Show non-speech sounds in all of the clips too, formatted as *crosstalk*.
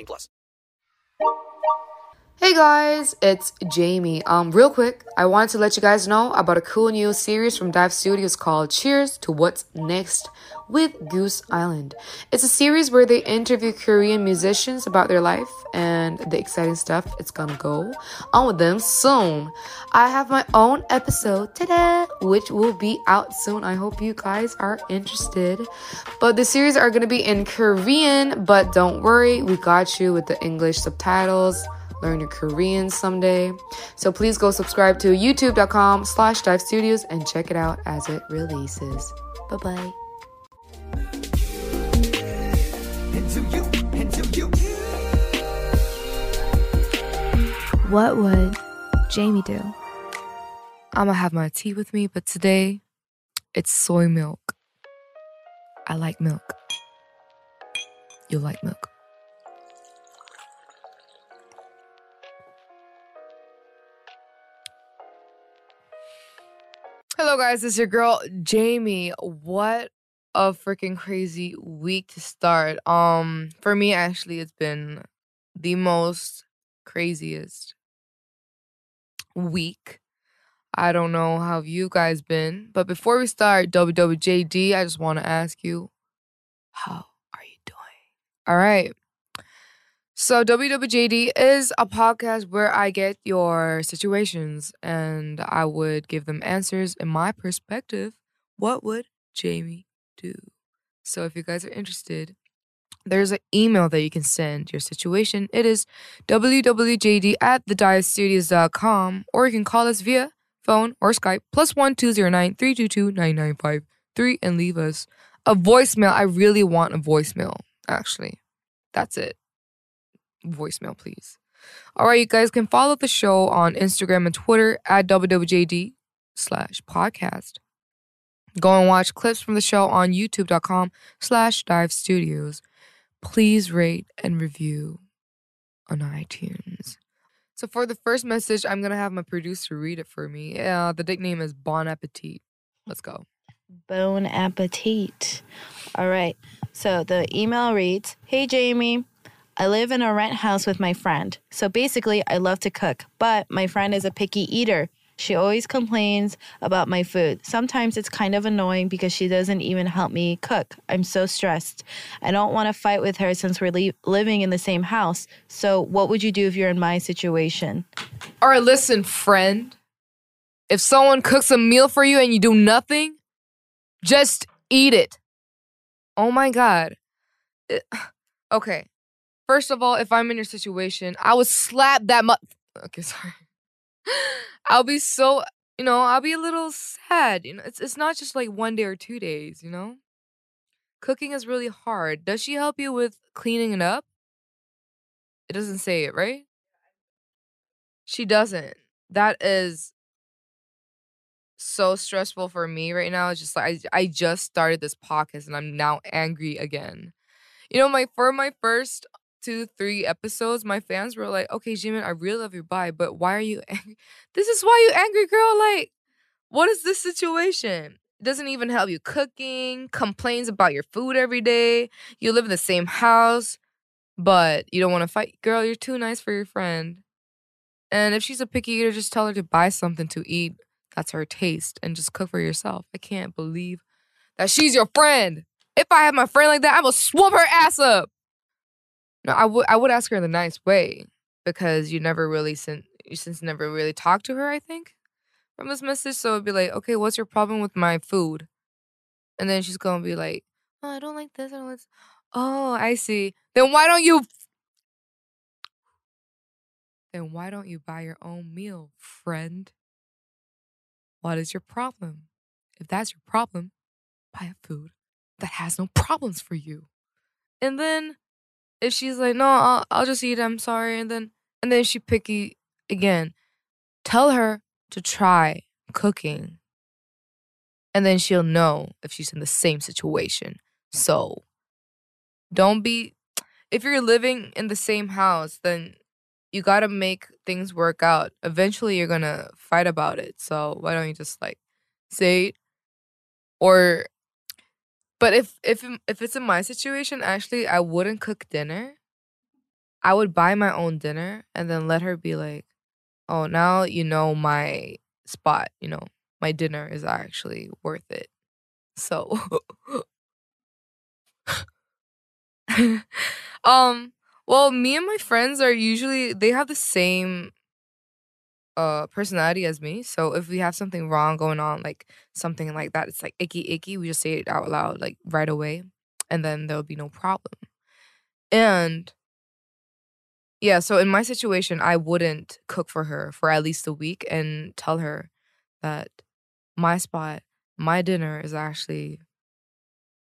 18 plus. Hey guys, it's Jamie. Um, real quick, I wanted to let you guys know about a cool new series from Dive Studios called Cheers to What's Next with Goose Island. It's a series where they interview Korean musicians about their life and the exciting stuff it's gonna go on with them soon. I have my own episode today, which will be out soon. I hope you guys are interested. But the series are gonna be in Korean, but don't worry, we got you with the English subtitles learn your Korean someday. So please go subscribe to youtube.com slash dive studios and check it out as it releases. Bye bye. What would Jamie do? I'm gonna have my tea with me, but today it's soy milk. I like milk. You like milk. Hello, guys. It's your girl Jamie. What a freaking crazy week to start. Um, for me, actually, it's been the most craziest week. I don't know how you guys been, but before we start WWJD, I just want to ask you, how are you doing? All right. So WWJD is a podcast where I get your situations and I would give them answers in my perspective. What would Jamie do? So if you guys are interested, there's an email that you can send your situation. It is wwjd at thedivestudios.com or you can call us via phone or Skype plus one two zero nine three two two nine nine five three and leave us a voicemail. I really want a voicemail, actually. That's it voicemail, please. All right, you guys can follow the show on Instagram and Twitter at WWJD slash podcast. Go and watch clips from the show on youtube.com slash dive studios. Please rate and review on iTunes. So for the first message, I'm to have my producer read it for me. Uh, the nickname is Bon Appetit. Let's go. Bon appetit. All right. So the email reads Hey, Jamie. I live in a rent house with my friend. So basically, I love to cook, but my friend is a picky eater. She always complains about my food. Sometimes it's kind of annoying because she doesn't even help me cook. I'm so stressed. I don't want to fight with her since we're li- living in the same house. So, what would you do if you're in my situation? All right, listen, friend. If someone cooks a meal for you and you do nothing, just eat it. Oh my God. It- *sighs* okay. First of all, if I'm in your situation, I would slap that mu- Okay, *laughs* sorry. *gasps* I'll be so, you know, I'll be a little sad. You know, it's it's not just like one day or two days, you know? Cooking is really hard. Does she help you with cleaning it up? It doesn't say it, right? She doesn't. That is so stressful for me right now. It's just like I, I just started this podcast and I'm now angry again. You know, my for my first two, three episodes, my fans were like, okay, Jimin, I really love your bye, but why are you angry? *laughs* This is why you angry, girl. Like, what is this situation? Doesn't even help you cooking, complains about your food every day. You live in the same house, but you don't want to fight. Girl, you're too nice for your friend. And if she's a picky eater, just tell her to buy something to eat that's her taste and just cook for yourself. I can't believe that she's your friend. If I had my friend like that, I would swoop her ass up. No, I would I would ask her in a nice way because you never really since you since never really talked to her, I think, from this message. So it'd be like, okay, what's your problem with my food? And then she's gonna be like, oh, I don't like this. I don't like this. Oh, I see. Then why don't you? Then why don't you buy your own meal, friend? What is your problem? If that's your problem, buy a food that has no problems for you. And then if she's like, no, I'll, I'll just eat. it, I'm sorry, and then and then she picky again, tell her to try cooking, and then she'll know if she's in the same situation. So, don't be if you're living in the same house, then you gotta make things work out. Eventually, you're gonna fight about it. So why don't you just like say, or, but if if if it's in my situation, actually, I wouldn't cook dinner. I would buy my own dinner and then let her be like, "Oh, now you know my spot. You know my dinner is actually worth it." So, *laughs* um, well, me and my friends are usually they have the same uh personality as me. So if we have something wrong going on, like something like that, it's like icky icky, we just say it out loud like right away and then there'll be no problem. And yeah, so in my situation, I wouldn't cook for her for at least a week and tell her that my spot, my dinner is actually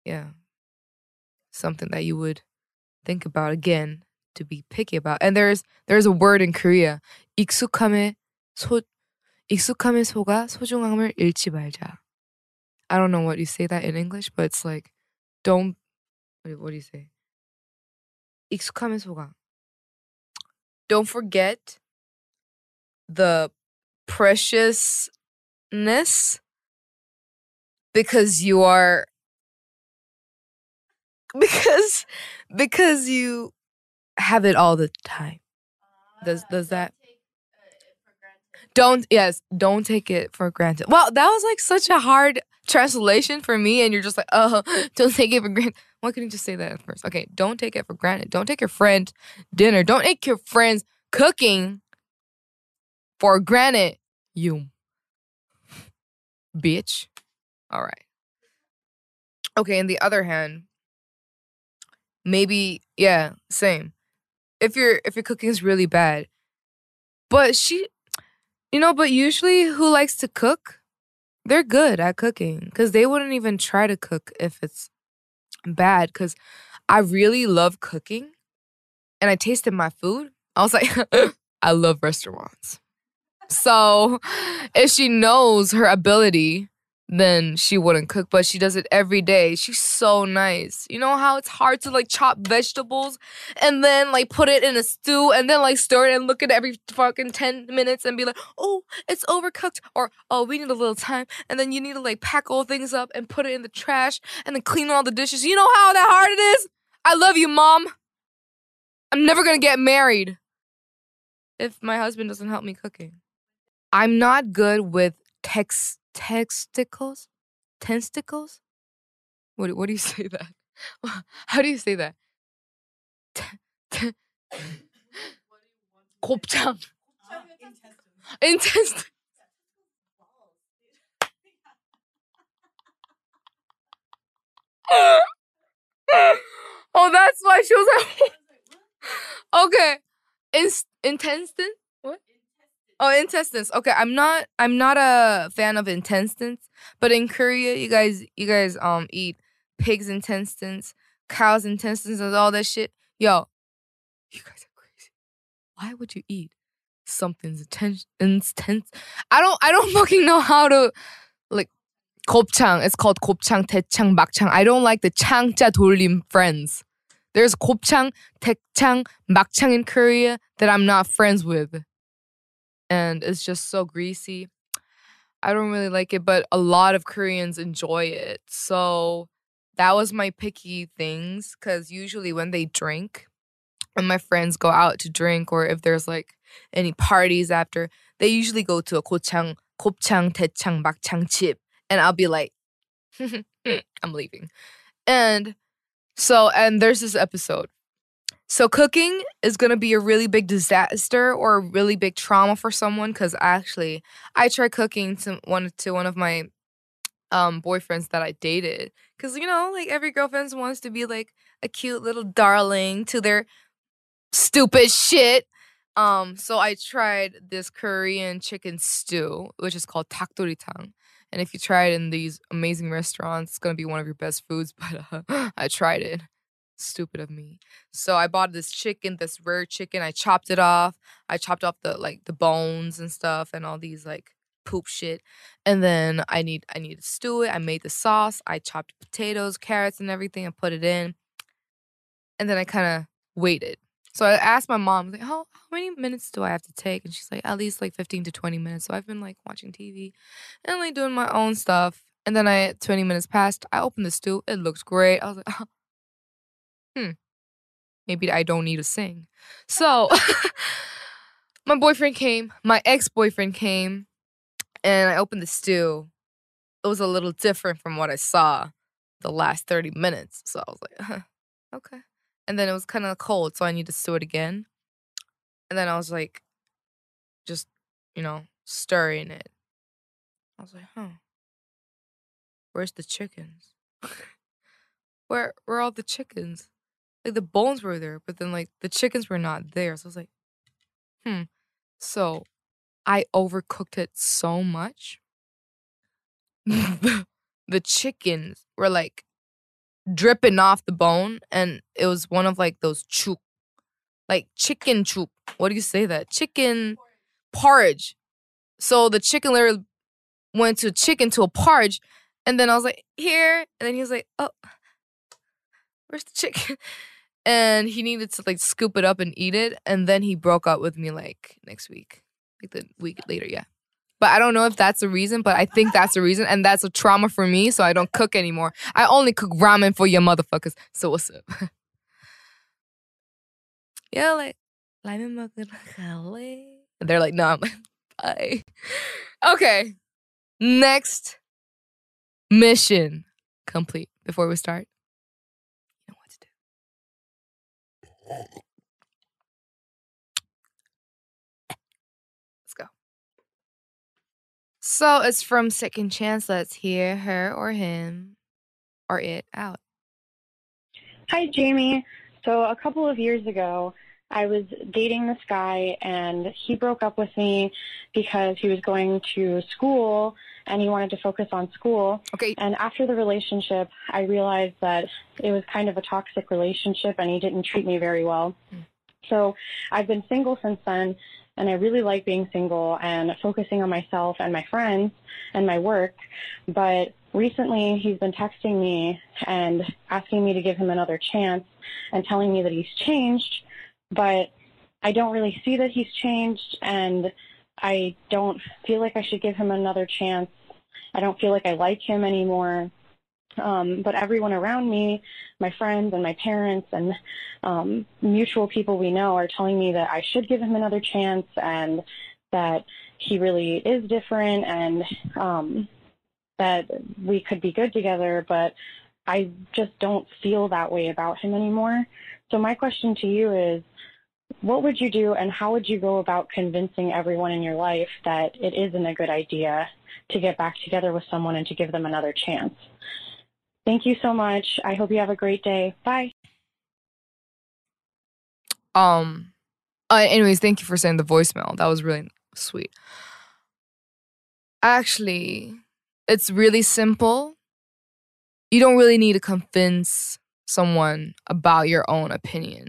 yeah, something that you would think about again to be picky about. And there's there's a word in Korea, iksukame 소 익숙함에 속아 소중함을 잃지 말자. I don't know what you say that in English, but it's like don't what what do you say? 익숙함에 속아. Don't forget the preciousness because you are because because you have it all the time. Does does that don't yes, don't take it for granted. Well, that was like such a hard translation for me, and you're just like, oh, *laughs* don't take it for granted. Why couldn't you just say that at first? Okay, don't take it for granted. Don't take your friend dinner. Don't take your friends cooking for granted. You bitch. All right. Okay, on the other hand, maybe yeah, same. If your if your cooking is really bad, but she, you know, but usually who likes to cook, they're good at cooking because they wouldn't even try to cook if it's bad. Because I really love cooking, and I tasted my food. I was like, *laughs* I love restaurants. So if she knows her ability, then she wouldn't cook, but she does it every day. She's so nice. You know how it's hard to like chop vegetables and then like put it in a stew and then like stir it and look at it every fucking 10 minutes and be like, oh, it's overcooked or oh, we need a little time. And then you need to like pack all things up and put it in the trash and then clean all the dishes. You know how that hard it is? I love you, mom. I'm never gonna get married if my husband doesn't help me cooking. I'm not good with text testicles, testicles. What what do you *laughs* say that? How do you say that? 곱창. Intestine. oh, that's why she was like. *laughs* okay, In- intestine. What? Oh, intestines. Okay, I'm not. I'm not a fan of intestines, but in Korea, you guys, you guys, um, eat pigs' intestines, cows' intestines, and all that shit. Yo, you guys are crazy. Why would you eat something's intestines? I don't. I don't *laughs* fucking know how to like 곱창. It's called 곱창, 대창, 막창. I don't like the 창자 돌림 friends. There's 곱창, 대창, 막창 in Korea that I'm not friends with. And it's just so greasy. I don't really like it, but a lot of Koreans enjoy it. So that was my picky things because usually when they drink, when my friends go out to drink, or if there's like any parties after, they usually go to a 고창, 곱창, 대창, 막창 chip. And I'll be like, *laughs* I'm leaving. And so, and there's this episode. so, cooking is gonna be a really big disaster or a really big trauma for someone. Cause actually, I tried cooking to one to one of my um boyfriends that I dated. Cause you know, like every girlfriend wants to be like a cute little darling to their stupid shit. Um, so I tried this Korean chicken stew, which is called takdoritang. And if you try it in these amazing restaurants, it's gonna be one of your best foods. *laughs* But uh, I tried it. Stupid of me. So I bought this chicken, this rare chicken. I chopped it off. I chopped off the like the bones and stuff and all these like poop shit. And then I need I need to stew it. I made the sauce. I chopped potatoes, carrots, and everything and put it in. And then I kind of waited. So I asked my mom, like, how how many minutes do I have to take? And she's like, at least like 15 to 20 minutes. So I've been like watching TV and like doing my own stuff. And then I 20 minutes passed. I opened the stew. It looks great. I was like, *laughs* oh, hmm. Maybe I don't need to sing. So *laughs* my boyfriend came, my ex-boyfriend came, and I opened the stew. It was a little different from what I saw the last 30 minutes. So I was like, huh, okay. And then it was kind of cold, so I need to stew it again. And then I was like, just, you know, stirring it. I was like, huh. Where's the chickens? *laughs* where where are all the chickens? Like the bones were there, but then like the chickens were not there. So I was like, hmm. So I overcooked it so much. *laughs* the, chickens were like dripping off the bone, and it was one of like those chook, like chicken chook. What do you say that? Chicken porridge. So the chicken literally went to chicken to a porridge, and then I was like, here, and then he was like, oh, where's the chicken? *laughs* And he needed to like scoop it up and eat it, and then he broke up with me like next week, like the week later, yeah. But I don't know if that's the reason, but I think that's the reason, and that's a trauma for me, so I don't cook anymore. I only cook ramen for your motherfuckers. So what's up? *laughs* yeah, like. And they're like, no, I'm like, bye. *laughs* Okay, next mission complete. Before we start, Let's go. So it's from Second Chance. Let's hear her or him or it out. Hi, Jamie. So a couple of years ago, I was dating this guy, and he broke up with me because he was going to school and he wanted to focus on school. Okay. And after the relationship, I realized that it was kind of a toxic relationship, and he didn't treat me very well. Hmm. So I've been single since then, and I really like being single and focusing on myself and my friends and my work. But recently, he's been texting me and asking me to give him another chance and telling me that he's changed, but I don't really see that he's changed, and I don't feel like I should give him another chance. I don't feel like I like him anymore. Um, but everyone around me, my friends and my parents and um, mutual people we know are telling me that I should give him another chance and that he really is different and um, that we could be good together. But I just don't feel that way about him anymore. So my question to you is, what would you do and how would you go about convincing everyone in your life that it isn't a good idea to get back together with someone and to give them another chance? Thank you so much. I hope you have a great day. Bye. Um. Uh, anyways, thank you for sending the voicemail. That was really sweet. Actually, it's really simple. You don't really need to convince someone about your own opinion.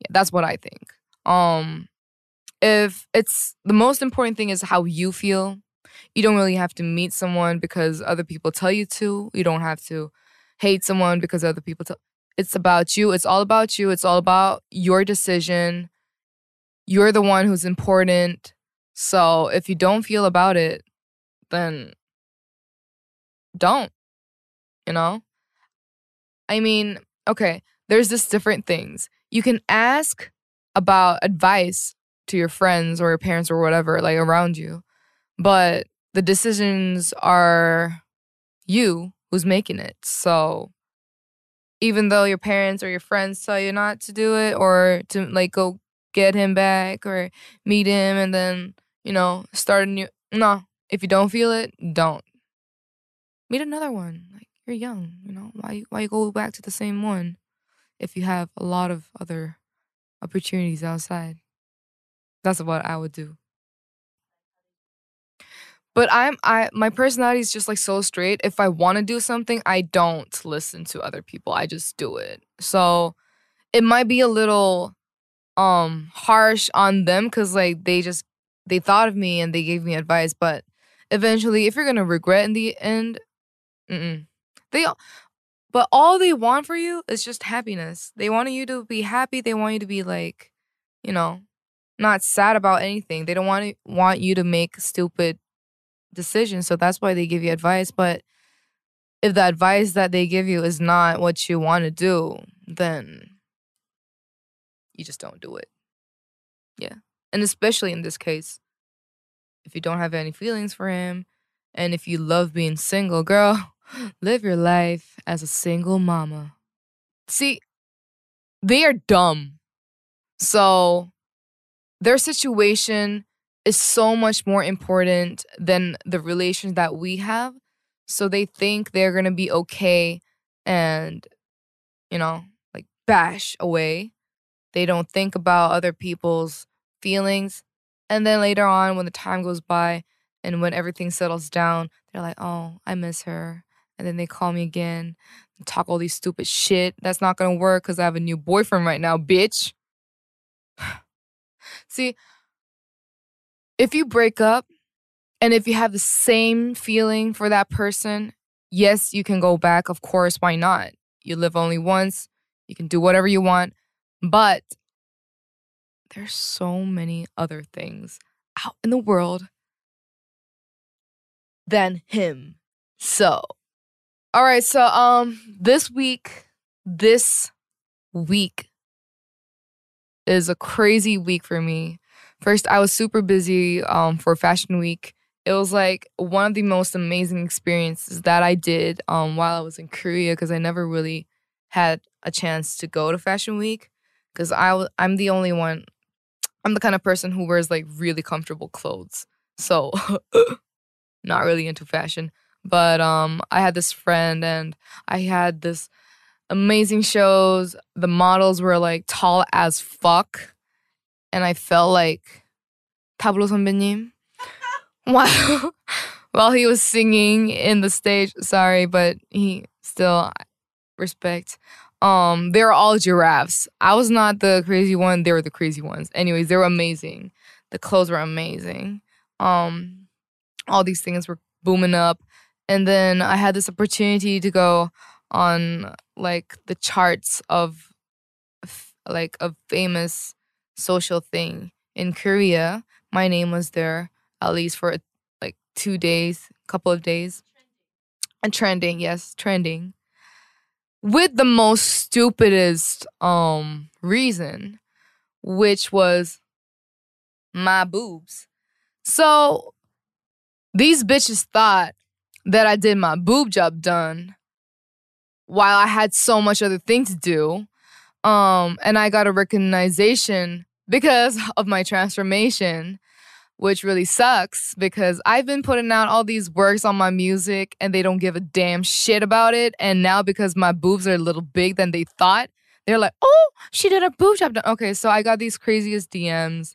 Yeah, that's what I think. Um, if it's the most important thing is how you feel. You don't really have to meet someone because other people tell you to. You don't have to hate someone because other people tell. It's about you. It's all about you. It's all about your decision. You're the one who's important. So if you don't feel about it, then don't. You know? I mean, okay, there's just different things. You can ask about advice to your friends or your parents or whatever, like around you, but the decisions are you who's making it. So even though your parents or your friends tell you not to do it or to like go get him back or meet him and then, you know, start a new no. If you don't feel it, don't. Meet another one. You're young, you know. Why why you go back to the same one if you have a lot of other opportunities outside? That's what I would do. But I'm I my personality is just like so straight. If I want to do something, I don't listen to other people. I just do it. So it might be a little um harsh on them because like they just they thought of me and they gave me advice, but eventually, if you're gonna regret in the end, mm-mm. They but all they want for you is just happiness. They want you to be happy. They want you to be like, you know, not sad about anything. They don't want to, want you to make stupid decisions. So that's why they give you advice. But if the advice that they give you is not what you want to do, then you just don't do it. Yeah. And especially in this case, if you don't have any feelings for him and if you love being single, *laughs* girl, live your life as a single mama. See, they are dumb. So their situation is so much more important than the relations that we have. So they think they're going to be okay and, you know, like bash away. They don't think about other people's feelings. And then later on, when the time goes by and when everything settles down, they're like, oh, I miss her. And then they call me again talk all these stupid shit. That's not gonna work because I have a new boyfriend right now, bitch. *sighs* See, if you break up and if you have the same feeling for that person, yes, you can go back. Of course, why not? You live only once, you can do whatever you want. But there's so many other things out in the world than him. So, all right, so um this week this week is a crazy week for me. First, I was super busy um, for Fashion Week. It was like one of the most amazing experiences that I did um, while I was in Korea because I never really had a chance to go to Fashion Week because I w- I'm the only one. I'm the kind of person who wears like really comfortable clothes, so *laughs* not really into fashion. But um, I had this friend and I had this amazing shows. The models were like tall as fuck. And I felt like Pablo 선배님 *laughs* while while he was singing in the stage. Sorry, but he still respect. Um, they were all giraffes. I was not the crazy one. They were the crazy ones. Anyways, they were amazing. The clothes were amazing. Um, all these things were booming up. And then I had this opportunity to go on like the charts of like a famous social thing in Korea. My name was there at least for like two days, couple of days. And trending, yes, trending. With the most stupidest um reason, which was my boobs. So these bitches thought that I did my boob job done while I had so much other things to do. Um, and I got a recognition because *laughs* of my transformation, which really sucks because I've been putting out all these works on my music and they don't give a damn shit about it. And now because my boobs are a little big than they thought, they're like, oh, she did a boob job. Done. Okay, so I got these craziest DMs.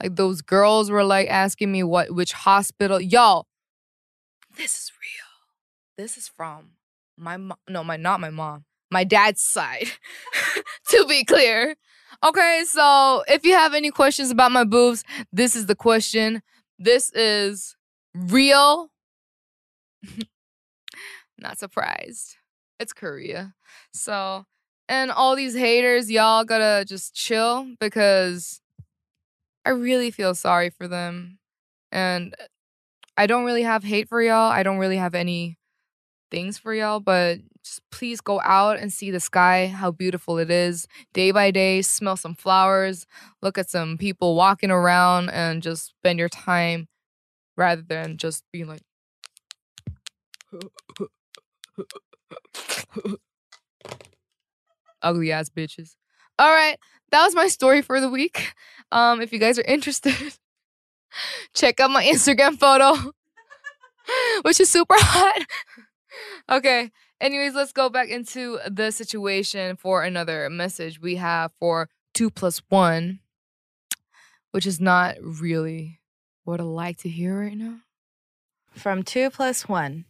Like those girls were like asking me what which hospital. Y'all, this is real. This is from my mom. No, my not my mom. My dad's side. *laughs* to be clear. Okay, so if you have any questions about my boobs, this is the question. This is real. *laughs* Not surprised. It's Korea. So, and all these haters, y'all gotta just chill because I really feel sorry for them. And I don't really have hate for y'all. I don't really have any things for y'all, but just please go out and see the sky, how beautiful it is day by day. Smell some flowers, look at some people walking around, and just spend your time rather than just being like, *laughs* ugly ass bitches. All right, that was my story for the week. Um, if you guys are interested, *laughs* check out my Instagram photo, *laughs* which is super hot. okay. Anyways, let's go back into the situation for another message we have for two plus one, which is not really what I like to hear right now. From two plus one.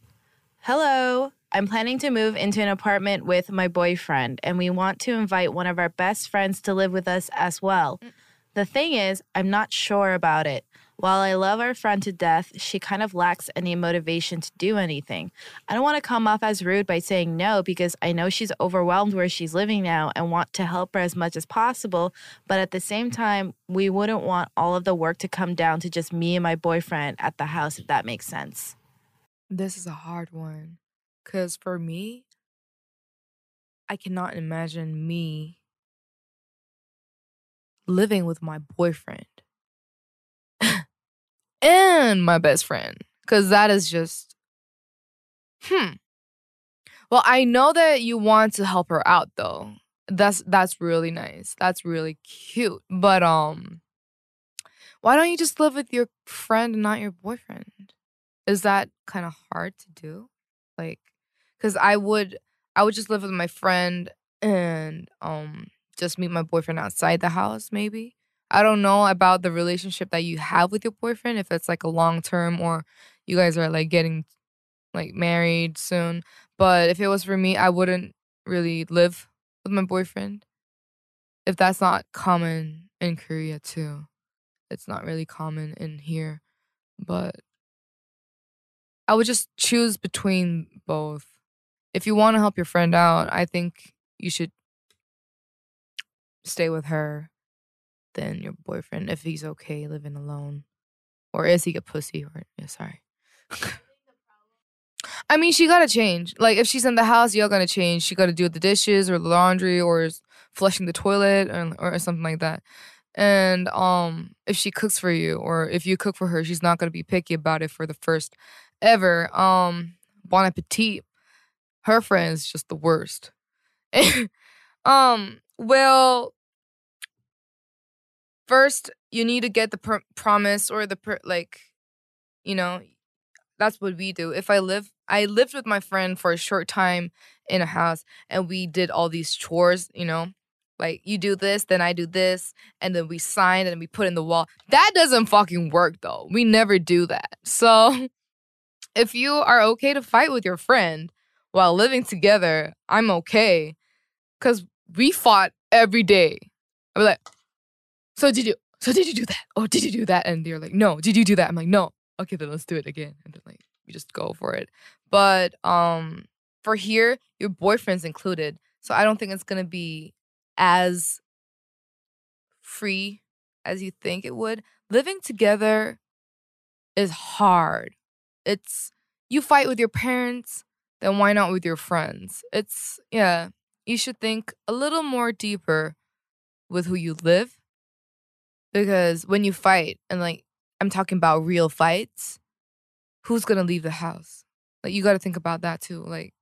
Hello, I'm planning to move into an apartment with my boyfriend, and we want to invite one of our best friends to live with us as well. Mm. The thing is, I'm not sure about it. While I love our friend to death, she kind of lacks any motivation to do anything. I don't want to come off as rude by saying no because I know she's overwhelmed where she's living now and want to help her as much as possible. But at the same time, we wouldn't want all of the work to come down to just me and my boyfriend at the house, if that makes sense. This is a hard one. Because for me, I cannot imagine me living with my boyfriend and my best friend. Because that is just, hmm. Well, I know that you want to help her out though. That's that's really nice. That's really cute. But um why don't you just live with your friend and not your boyfriend? Is that kind of hard to do? Like cuz I would I would just live with my friend and um just meet my boyfriend outside the house maybe. I don't know about the relationship that you have with your boyfriend if it's like a long term or you guys are like getting like married soon. But if it was for me, I wouldn't really live with my boyfriend. If that's not common in Korea too. It's not really common in here. But I would just choose between both. If you want to help your friend out, I think you should stay with her than your boyfriend if he's okay living alone. Or is he a pussy? Or yeah, sorry. I mean, she gotta change. Like, if she's in the house, y'all gotta change. She gotta do the dishes or the laundry or flushing the toilet or, or something like that. And um, if she cooks for you or if you cook for her, she's not gonna be picky about it for the first ever. Um, bon appetit. Her friend's just the worst. *laughs* um, well, first you need to get the pr- promise or the pr- like, you know, that's what we do. If I live, I lived with my friend for a short time in a house, and we did all these chores. You know, like you do this, then I do this, and then we sign and we put in the wall. That doesn't fucking work though. We never do that. *laughs* So, if you are okay to fight with your friend while living together, I'm okay, cause we fought every day. I'm like, so did you? So did you do that? Oh, did you do that? And they're like, no. Did you do that? I'm like, no okay then let's do it again and then like we just go for it but um for here your boyfriend's included so i don't think it's gonna be as free as you think it would living together is hard it's you fight with your parents then why not with your friends it's yeah you should think a little more deeper with who you live because when you fight and like I'm talking about real fights, who's gonna leave the house? Like you gotta think about that too. Like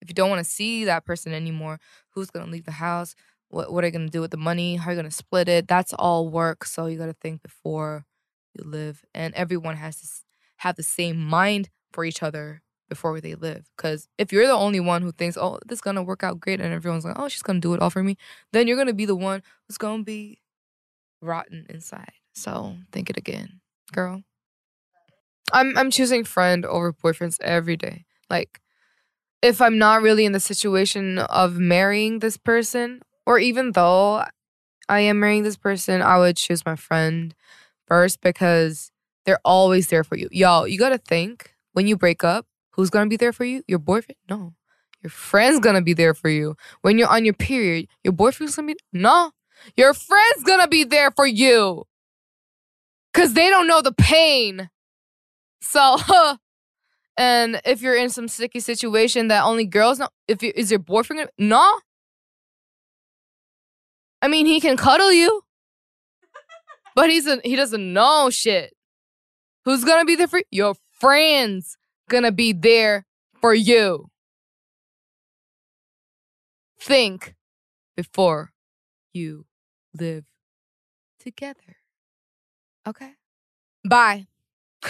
if you don't wanna see that person anymore, who's gonna leave the house? What what are you gonna do with the money? How are you gonna split it? That's all work. So you gotta think before you live. And everyone has to have the same mind for each other before they live. Because if you're the only one who thinks, oh, this is gonna work out great, and everyone's like, oh, she's gonna do it all for me, then you're gonna be the one who's gonna be rotten inside. So think it again girl. I'm I'm choosing friend over boyfriends every day. Like if I'm not really in the situation of marrying this person or even though I am marrying this person, I would choose my friend first because they're always there for you. Y'all, you got to think when you break up, who's going to be there for you? Your boyfriend? No. Your friend's going to be there for you. When you're on your period, your boyfriend's going to be No. Your friend's to be there for you because they don't know the pain. So, *laughs* and if you're in some sticky situation that only girls know, if you, is your boyfriend gonna, no? I mean, he can cuddle you, but he's a, he doesn't know shit. Who's gonna be there for you? Your friends gonna be there for you. Think before you live together. Okay. Bye. *laughs*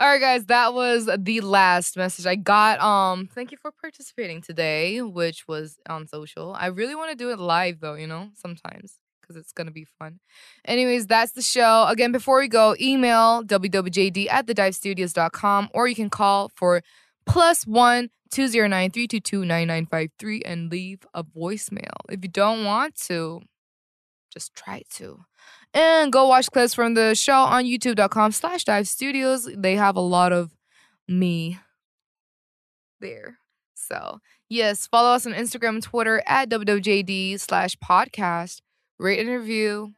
All right, guys, that was the last message I got. Um, thank you for participating today, which was on social. I really want to do it live though, you know, sometimes because it's gonna be fun. Anyways, that's the show. Again, before we go, email wwjd at thedivestudios.com or you can call for plus one two zero nine three two two nine nine five three and leave a voicemail. If you don't want to, just try to. And go watch clips from the show on youtube.com slash dive studios. They have a lot of me there. So yes, follow us on Instagram and Twitter at wwjd slash podcast. Rate and review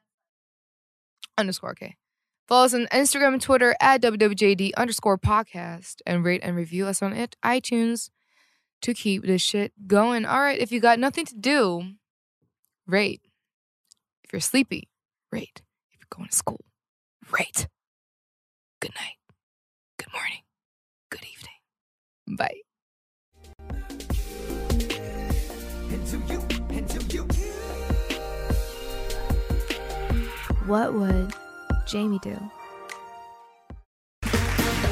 underscore okay. Follow us on Instagram and Twitter at wwjd underscore podcast and rate and review us on it iTunes to keep this shit going. All right, if you got nothing to do, rate. If you're sleepy, rate. If you're going to school, rate. Good night. Good morning. Good evening. Bye. What would Jamie do?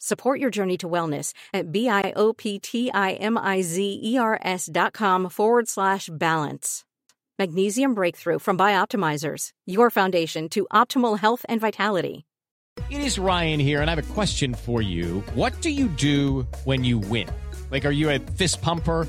Support your journey to wellness at B-I-O-P-T-I-M-I-Z-E-R-S dot com forward slash balance. Magnesium Breakthrough from Bioptimizers, your foundation to optimal health and vitality. It is Ryan here, and I have a question for you. What do you do when you win? Like, are you a fist pumper?